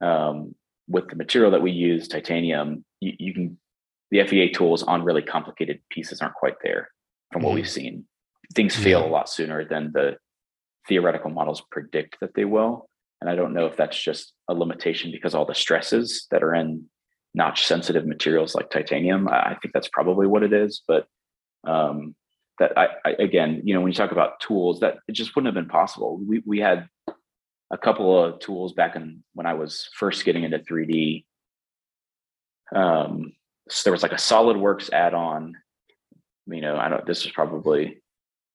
um, with the material that we use, titanium, you, you, can the FEA tools on really complicated pieces aren't quite there from what mm-hmm. we've seen. Things fail a lot sooner than the theoretical models predict that they will. And I don't know if that's just a limitation because all the stresses that are in notch sensitive materials like titanium. I think that's probably what it is. But um, that I, I, again, you know, when you talk about tools, that it just wouldn't have been possible. We we had a couple of tools back in when I was first getting into 3D. Um, so there was like a SolidWorks add-on. You know, I don't. This was probably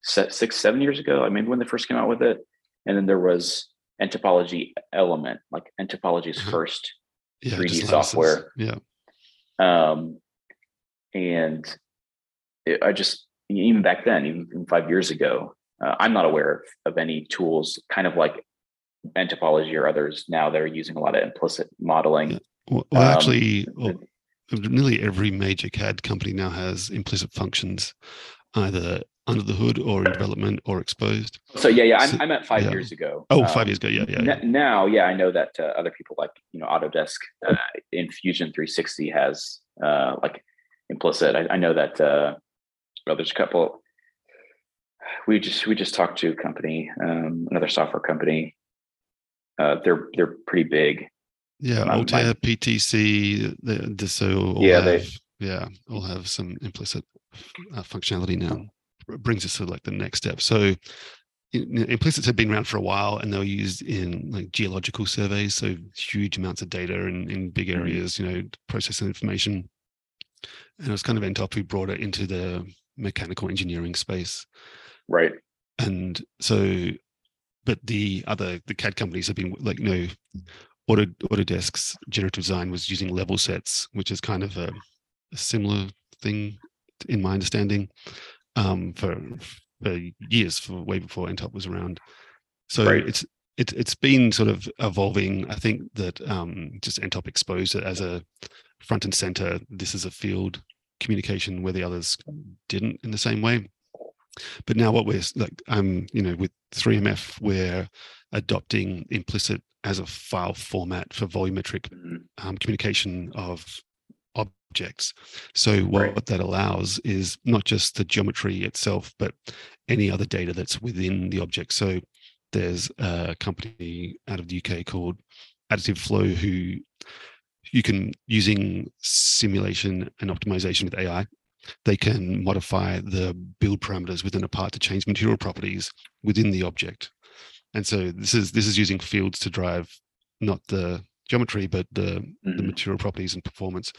six, seven years ago. I mean, when they first came out with it, and then there was NTopology Element, like NTopology's uh-huh. (laughs) first yeah, 3D software. Yeah. Um, and it, I just even back then, even five years ago, uh, I'm not aware of, of any tools kind of like NTopology or others now that are using a lot of implicit modeling. Yeah. Well, well um, actually, well, nearly every major CAD company now has implicit functions, either under the hood or in development or exposed. So yeah, yeah, so, I, meant five yeah. years ago. Oh, um, five years ago, yeah, yeah. yeah. N- now, yeah, I know that uh, other people like you know Autodesk uh, in Fusion 360 has uh, like implicit. I, I know that uh, well, there's a couple. We just we just talked to a company, um, another software company. Uh, they're they're pretty big. Yeah, um, Altair, PTC, the, the so yeah, have, they yeah, all have some implicit uh, functionality now brings us to like the next step. So implicits have been around for a while and they were used in like geological surveys so huge amounts of data in, in big mm-hmm. areas you know processing information and it was kind of Ntop who brought it into the mechanical engineering space right and so but the other the cad companies have been like you know Auto, autodesk's generative design was using level sets which is kind of a, a similar thing in my understanding um, for for years, for way before Ntop was around. So right. it's it, it's been sort of evolving. I think that um, just Ntop exposed it as a front and center. This is a field communication where the others didn't in the same way. But now what we're like, um, you know, with 3MF, we're adopting implicit as a file format for volumetric mm-hmm. um, communication of objects. So what, right. that allows is not just the geometry itself, but any other data that's within the object. So there's a company out of the UK called Additive Flow who you can using simulation and optimization with AI, they can modify the build parameters within a part to change material properties within the object. And so this is this is using fields to drive not the geometry, but the, mm-hmm. the material properties and performance,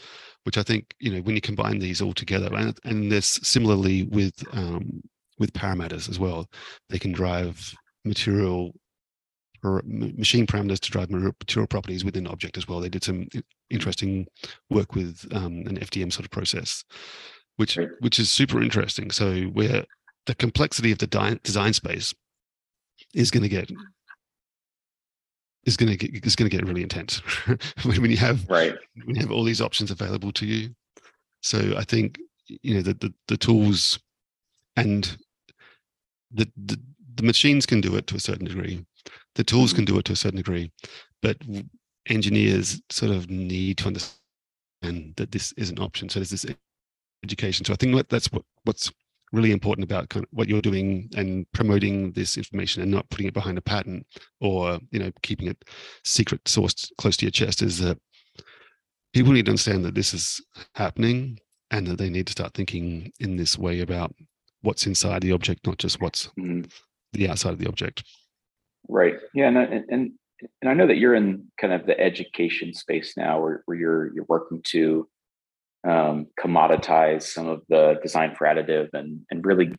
which I think you know when you combine these all together, and and this similarly with um, with parameters as well, they can drive material or machine parameters to drive material properties within an object as well. They did some interesting work with um, an FDM sort of process, which which is super interesting. So where the complexity of the design space is going to get is going to get is going to get really intense (laughs) when you have right when you have all these options available to you. So I think you know the the, the tools and the, the the machines can do it to a certain degree. The tools can mm-hmm. do it to a certain degree, but engineers sort of need to understand that this is an option. So there's this education. So I think that's what what's really important about kind of what you're doing and promoting this information and not putting it behind a patent or you know keeping it secret sourced close to your chest is that people need to understand that this is happening and that they need to start thinking in this way about what's inside the object not just what's mm-hmm. the outside of the object right yeah and, and and i know that you're in kind of the education space now where, where you're you're working to um, commoditize some of the design for additive and, and really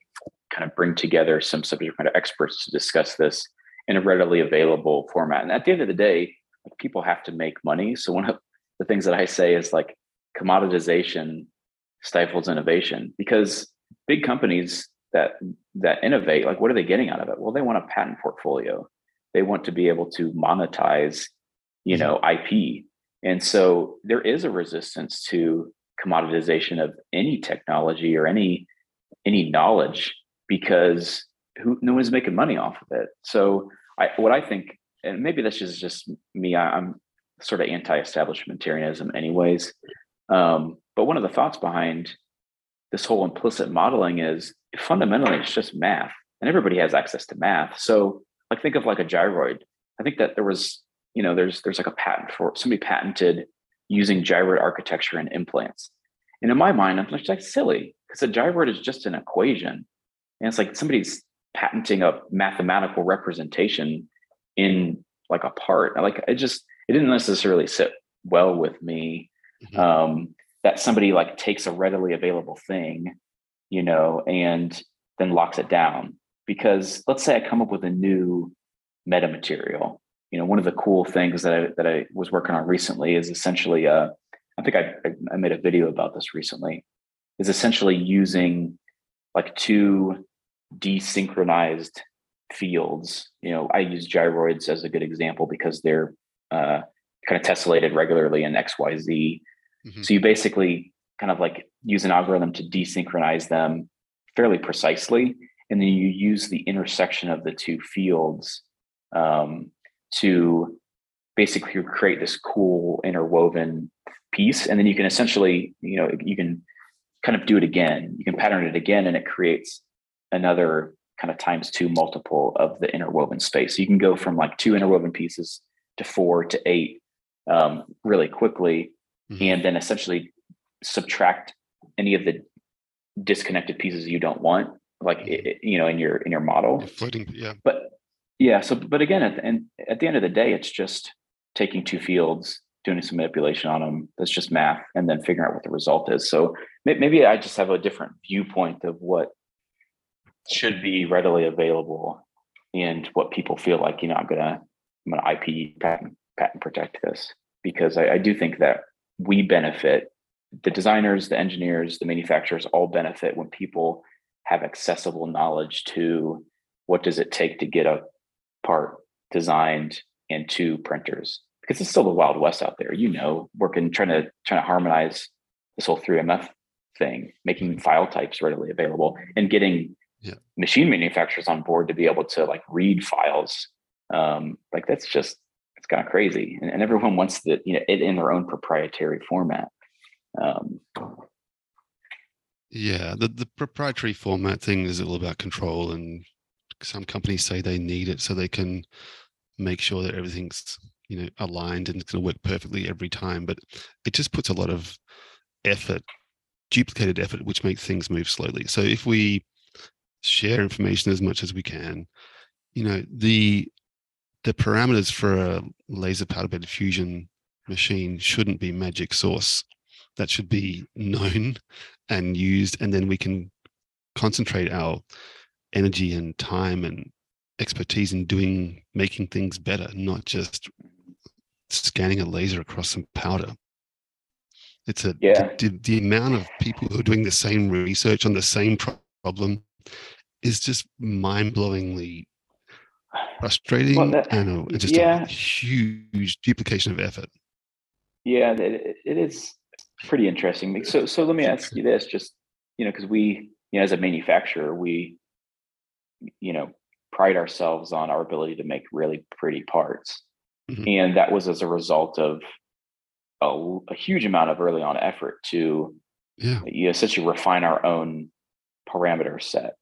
kind of bring together some subject matter experts to discuss this in a readily available format. And at the end of the day, like people have to make money. So one of the things that I say is like commoditization stifles innovation because big companies that that innovate, like what are they getting out of it? Well, they want a patent portfolio. They want to be able to monetize, you know, IP. And so there is a resistance to commoditization of any technology or any any knowledge because who no one's making money off of it. So I, what I think, and maybe this is just me, I, am sort of anti-establishmentarianism, anyways. Um, but one of the thoughts behind this whole implicit modeling is fundamentally it's just math, and everybody has access to math. So, like, think of like a gyroid. I think that there was, you know, there's there's like a patent for somebody patented using gyroid architecture and implants. And in my mind, I'm just like silly because a gyroid is just an equation. And it's like somebody's patenting a mathematical representation in like a part. Like it just it didn't necessarily sit well with me. Mm-hmm. Um, that somebody like takes a readily available thing, you know, and then locks it down. Because let's say I come up with a new metamaterial. You know, one of the cool things that I that I was working on recently is essentially uh I think I I made a video about this recently, is essentially using like two desynchronized fields. You know, I use gyroids as a good example because they're uh, kind of tessellated regularly in XYZ. Mm-hmm. So you basically kind of like use an algorithm to desynchronize them fairly precisely. And then you use the intersection of the two fields um, to basically create this cool interwoven piece. And then you can essentially, you know, you can kind of do it again. You can pattern it again and it creates another kind of times two multiple of the interwoven space. So you can go from like two interwoven pieces to four to eight um, really quickly, mm-hmm. and then essentially subtract any of the disconnected pieces you don't want, like mm-hmm. it, you know, in your in your model. Floating, yeah. But yeah, so but again, at the end at the end of the day, it's just taking two fields, doing some manipulation on them. That's just math, and then figuring out what the result is. So maybe I just have a different viewpoint of what should be readily available and what people feel like you know i'm gonna i'm gonna ip patent patent protect this because I, I do think that we benefit the designers the engineers the manufacturers all benefit when people have accessible knowledge to what does it take to get a part designed and two printers because it's still the wild west out there you know working trying to trying to harmonize this whole 3mf thing making file types readily available and getting yeah. machine manufacturers on board to be able to like read files. Um, like that's just it's kind of crazy, and, and, everyone wants the you know it in their own proprietary format. Um, yeah, the the proprietary format thing is all about control, and some companies say they need it so they can make sure that everything's you know aligned and it's going to work perfectly every time. But it just puts a lot of effort duplicated effort which makes things move slowly so if we share information as much as we can. You know, the the parameters for a laser powder bed fusion machine shouldn't be magic source. That should be (laughs) known and used, and then we can concentrate our energy and time and expertise in doing making things better, not just scanning a laser across some powder. It's a yeah. the, the amount of people who are doing the same research on the same problem is just mind-blowingly frustrating well, that, and just yeah. a huge duplication of effort. Yeah, it, it is pretty interesting. So, so let me ask you this: just you know, because we, you know, as a manufacturer, we, you know, pride ourselves on our ability to make really pretty parts, mm-hmm. and that was as a result of a, a huge amount of early on effort to, yeah, you know, essentially refine our own parameter set.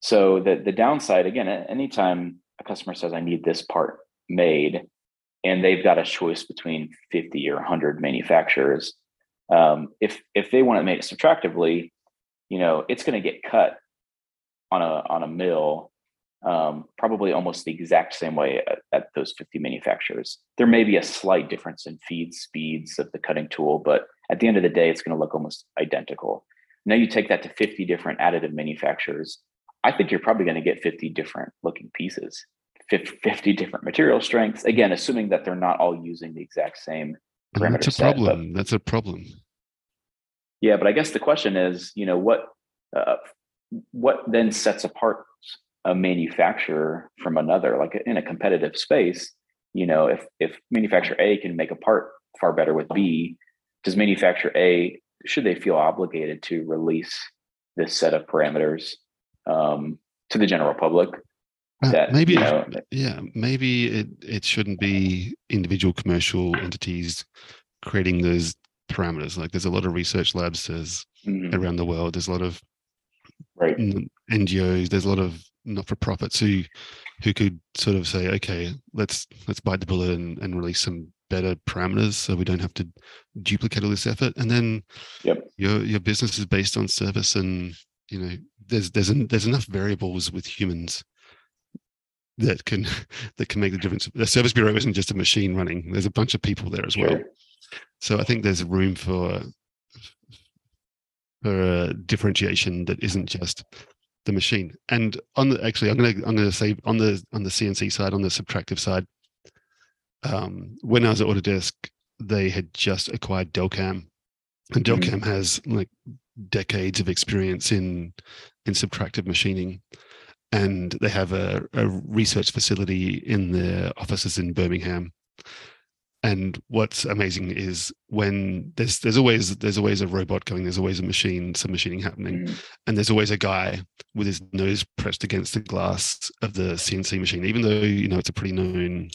So the the downside again, anytime a customer says I need this part made, and they've got a choice between 50 or 100 manufacturers, um, if if they want to make it subtractively, you know, it's going to get cut on a on a mill um, probably almost the exact same way at, at, those 50 manufacturers. There may be a slight difference in feed speeds of the cutting tool, but at the end of the day, it's going to look almost identical. Now you take that to 50 different additive manufacturers. I think you're probably going to get 50 different looking pieces, 50 different material strengths. Again, assuming that they're not all using the exact same parameter That's a set, problem. That's a problem. Yeah, but I guess the question is, you know, what uh, what then sets apart a manufacturer from another? Like in a competitive space, you know, if if manufacturer A can make a part far better with B, does manufacturer A should they feel obligated to release this set of parameters um, to the general public. Uh, maybe you know, yeah maybe it it shouldn't be individual commercial entities creating those parameters like there's a lot of research labs there's mhm, around the world there's a lot of right. ngos there's a lot of not-for-profits who who could sort of say okay let's let's bite the bullet and, and release some better parameters so we don't have to duplicate all this effort. And then Yep. your your business is based on service and you know there's there's there's enough variables with humans that can (laughs) that can make the difference. The service bureau isn't just a machine running. There's a bunch of people there as well. Sure. so i think there's room for for a differentiation that isn't just the machine. And on the actually i'm going to i'm to say on the on the cnc side on the subtractive side um when i was at autodesk they had just acquired delcam. And Mhm. delcam has like decades of experience in in subtractive machining. And they have a, a research facility in their offices in birmingham and what's amazing is when there's there's always there's always a robot going there's always a machine some machining happening Mhm. and there's always a guy with his nose pressed against the glass of the CNC machine, even though you know it's a pretty known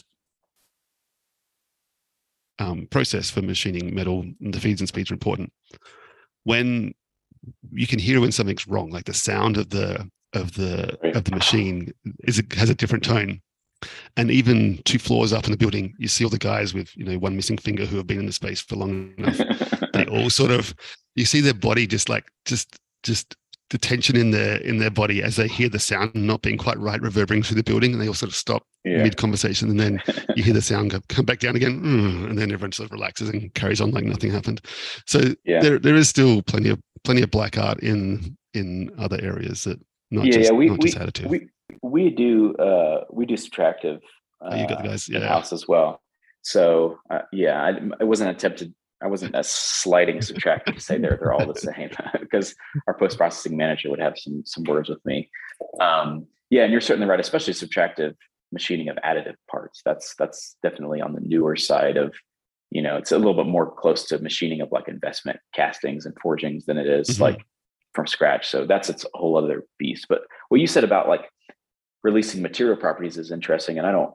um, process for machining metal. And the feeds and speeds are important. When you can hear when something's wrong, like the sound of the of the of the machine is it has a different tone. And even two floors up in the building, you see all the guys with you know one missing finger who have been in the space for long enough (laughs) they all sort of you see their body just like just just the tension in their in their body as they hear the sound not being quite right reverberating through the building and they all sort of stop yeah. mid conversation and then (laughs) you hear the sound go, come back down again mm, and then everyone sort of relaxes and carries on like nothing happened so Yeah. there there is still plenty of plenty of black art in in other areas that not yeah, just yeah, we not we, just attitude. we we do uh we do subtractive uh, Oh, you got the guys, in yeah. house as well. So uh, yeah, I, it wasn't attempted. I wasn't a sliding subtractive to say they're they're all the (laughs) same (laughs) because our post processing manager would have some some words with me. Um, yeah, and you're certainly right, especially subtractive machining of additive parts. That's that's definitely on the newer side of you know it's a little bit more close to machining of like investment castings and forgings than it is Mhm. like from scratch. So that's its a whole other beast. But what you said about like releasing material properties is interesting, and I don't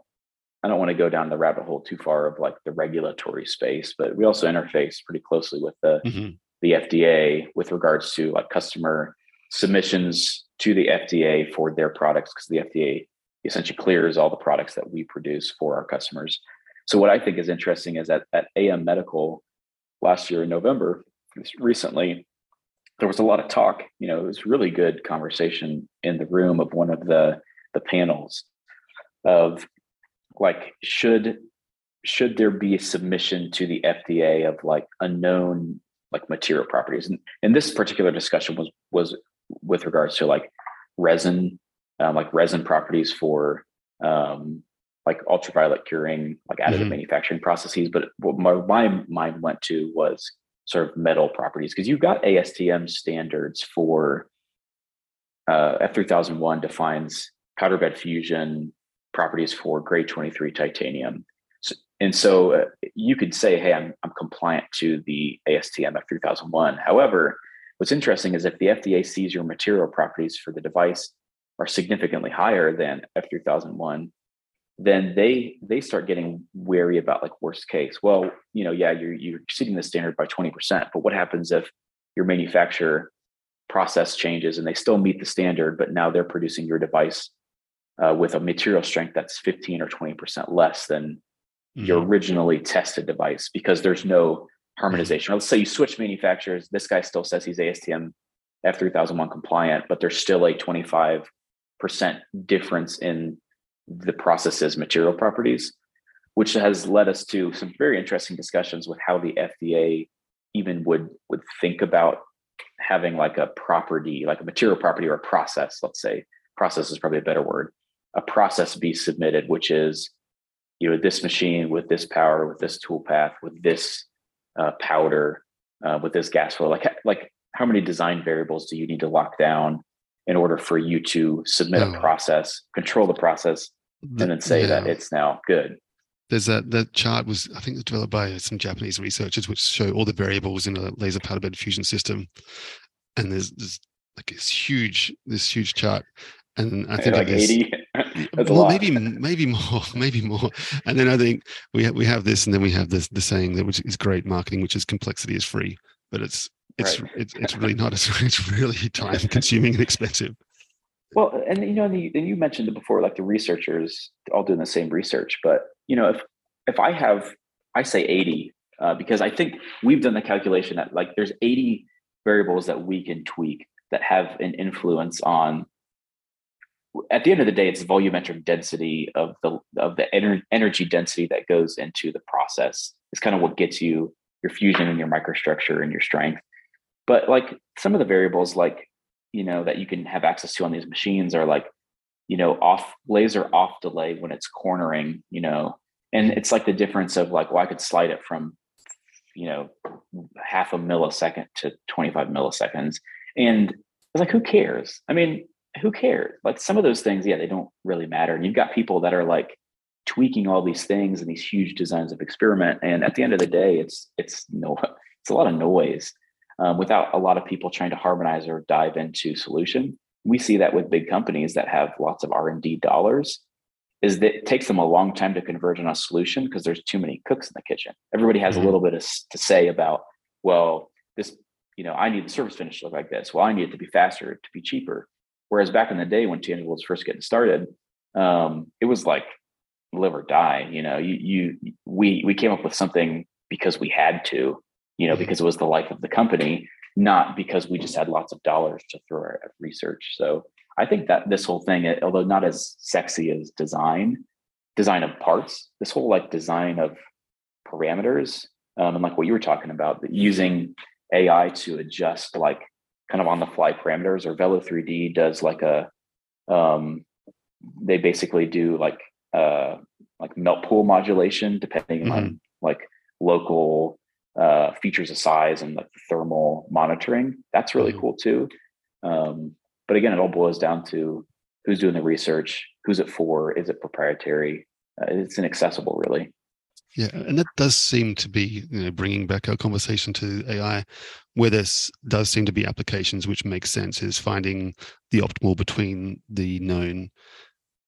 I don't want to go down the rabbit hole too far of like the regulatory space, but we also interface pretty closely with the Mhm. the FDA with regards to like customer submissions to the FDA for their products because the FDA essentially clears all the products that we produce for our customers. So what I think is interesting is that at AM Medical last year in November, recently, there was a lot of talk. You know, it was really good conversation in the room of one of the the panels of like should should there be a submission to the FDA of like unknown like material properties and, and this particular discussion was was with regards to like resin um, like resin properties for um, like ultraviolet curing like additive Mhm. manufacturing processes but what my, my mind went to was sort of metal properties because you've got ASTM standards for uh, F3001 defines powder bed fusion properties for grade 23 titanium. So, and so uh, you could say, hey, I'm, I'm compliant to the ASTM F3001. However, what's interesting is if the FDA sees your material properties for the device are significantly higher than F3001, then they they start getting wary about like worst case. Well, you know, yeah, you're you're exceeding the standard by 20%, but what happens if your manufacturer process changes and they still meet the standard, but now they're producing your device uh, with a material strength that's 15 or 20% less than your Mhm. originally tested device because there's no harmonization. Let's say you switch manufacturers. This guy still says he's ASTM F3001 compliant, but there's still a 25% difference in the process's material properties, which has led us to some very interesting discussions with how the FDA even would would think about having like a property, like a material property or a process, let's say. Process is probably a better word a process be submitted, which is you know this machine with this power, with this toolpath, with this uh, powder, uh, with this gas flow. Like like how many design variables do you need to lock down in order for you to submit a oh. process, control the process, the, and then say yeah. that it's now good? There's that that chart was I think developed by some Japanese researchers, which show all the variables in a laser powder bed fusion system, and there's, there's like this huge this huge chart and I think like 80, (laughs) That's well, maybe maybe more, (laughs) maybe more. And then I think we have, we have this, and then we have this the saying that which is great marketing, which is complexity is free, but it's it's right. it's, it's really (laughs) not. It's, it's really time consuming and expensive. Well, and you know, and you, and you mentioned it before, like the researchers all doing the same research, but you know, if if I have, I say eighty uh, because I think we've done the calculation that like there's eighty variables that we can tweak that have an influence on at the end of the day, it's volumetric density of the of the ener- energy density that goes into the process. Is kind of what gets you your fusion and your microstructure and your strength. But like some of the variables, like you know, that you can have access to on these machines are like, you know, off laser off delay when it's cornering, you know, and it's like the difference of like, well, I could slide it from, you know, half a millisecond to 25 milliseconds. And it's like, who cares? I mean, who cares? Like some of those things, yeah, they don't really matter. And you've got people that are like tweaking all these things and these huge designs of experiment. And at the end of the day, it's it's no (laughs) it's a lot of noise um, without a lot of people trying to harmonize or dive into solution. We see that with big companies that have lots of R and D dollars. Is that it takes them a long time to converge on a solution because there's too many cooks in the kitchen. Everybody has mm-hmm. a little bit of, to say about, well, this, you know, I need the service finish to look like this. Well, I need it to be faster, to be cheaper Whereas back in the day when Tangible was first getting started, um, it was like live or die. You know, you you we we came up with something because we had to, you know, mm-hmm. because it was the life of the company, not because we just had lots of dollars to throw at research. So I think that this whole thing, although not as sexy as design, design of parts, this whole like design of parameters, um, and like what you were talking about, using AI to adjust like kind of on the fly parameters or Velo 3D does like a um, they basically do like uh, like melt pool modulation depending mm-hmm. on like local uh, features of size and like thermal monitoring. That's really mm-hmm. cool too. Um, but again, it all boils down to who's doing the research, who's it for, is it proprietary? Uh, it's inaccessible, really. Yeah, and that does seem to be you know bringing back our conversation to AI, where this does seem to be applications which make sense is finding the optimal between the known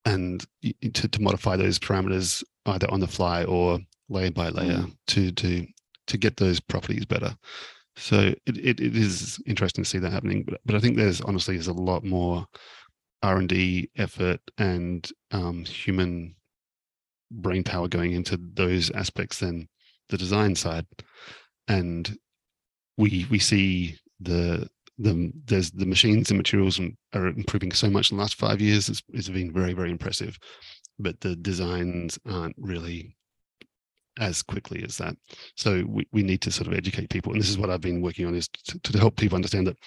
and to, to modify those parameters either on the fly or layer by layer mm. to to to get those properties better. So it, it, it is interesting to see that happening, but but I think there's honestly there's a lot more R and D effort and um, human brain power going into those aspects than the design side. And we we see the the there's the machines and materials are improving so much in the last five years it's, it's been very very impressive. But the designs aren't really as quickly as that. So we, we need to sort of educate people and this is what i've been working on is to, to help people understand that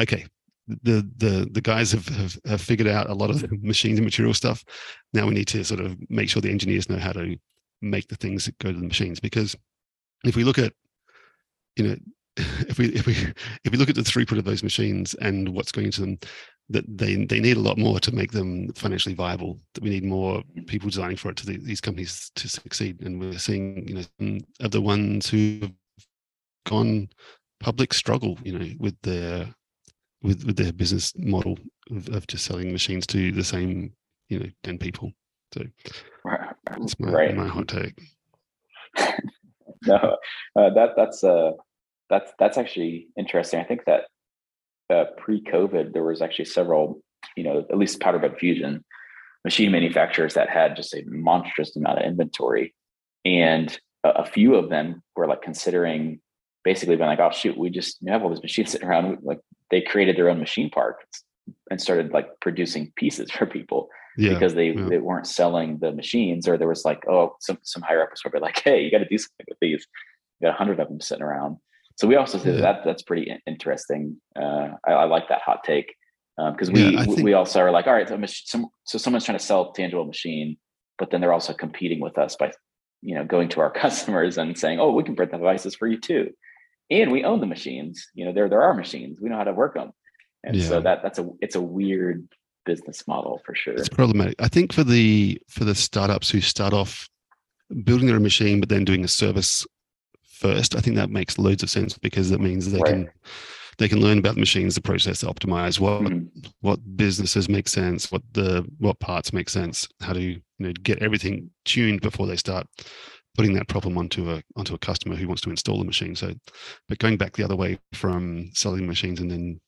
okay the the the guys have, have, have figured out a lot of the (laughs) machines and material stuff. Now we need to sort of make sure the engineers know how to make the things that go to the machines. Because if we look at, you know, (laughs) if we if we if we look at the throughput of those machines and what's going into them, that they they need a lot more to make them financially viable. That we need more people designing for it to the, these companies to succeed. And we're seeing, you know, of the ones who've gone public struggle, you know, with their with with their business model of, of just selling machines to the same you know 10 people. So that's my, right. my hot take. (laughs) No uh, that that's uh that's that's actually interesting. I think that uh, pre-covid there was actually several you know at least powder bed fusion machine manufacturers that had just a monstrous amount of inventory. And a, a few of them were like considering basically been like oh shoot we just have all these machines sitting around. Like they created their own machine park and started like producing pieces (laughs) for people yeah, because they, yeah. they weren't selling the machines or there was like oh some some higher ups were like hey you got to do something with these. You got a hundred of them sitting around. So we also yeah. that that's pretty interesting. Uh, I, I, like that hot take because um, we think... we also are like all right so, some, so someone's trying to sell tangible machine but then they're also competing with us by you know going to our (laughs) customers and saying oh we can print the devices for you too and we own the machines you know they're there are machines we know how to work them and yeah. so that that's a it's a weird business model for sure it's problematic i think for the for the startups who start off building their machine but then doing a service first i think that makes loads of sense because that means they right. can they can learn about the machines, the process, optimize what Mhm. what businesses make sense, what the what parts make sense, how to you know get everything tuned before they start putting that problem onto a onto a customer who wants to install the machine. So, but going back the other way from selling machines and then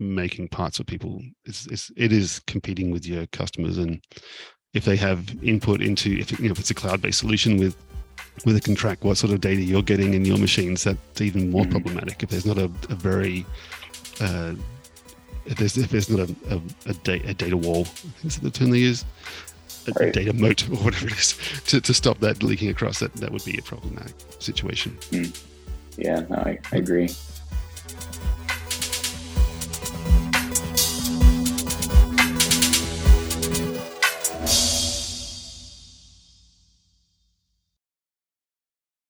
making parts for people, it's, it's it is competing with your customers and if they have input into if, you know, if it's a cloud-based solution with with it can track what sort of data you're getting in your machines that's even more Mhm. problematic if there's not a, a very uh, if there's if there's not a, a, a, da- a data wall is that the term they use a, Right. data moat or whatever it is to, to stop that leaking across that that would be a problematic situation hmm. Yeah, no, I, I agree.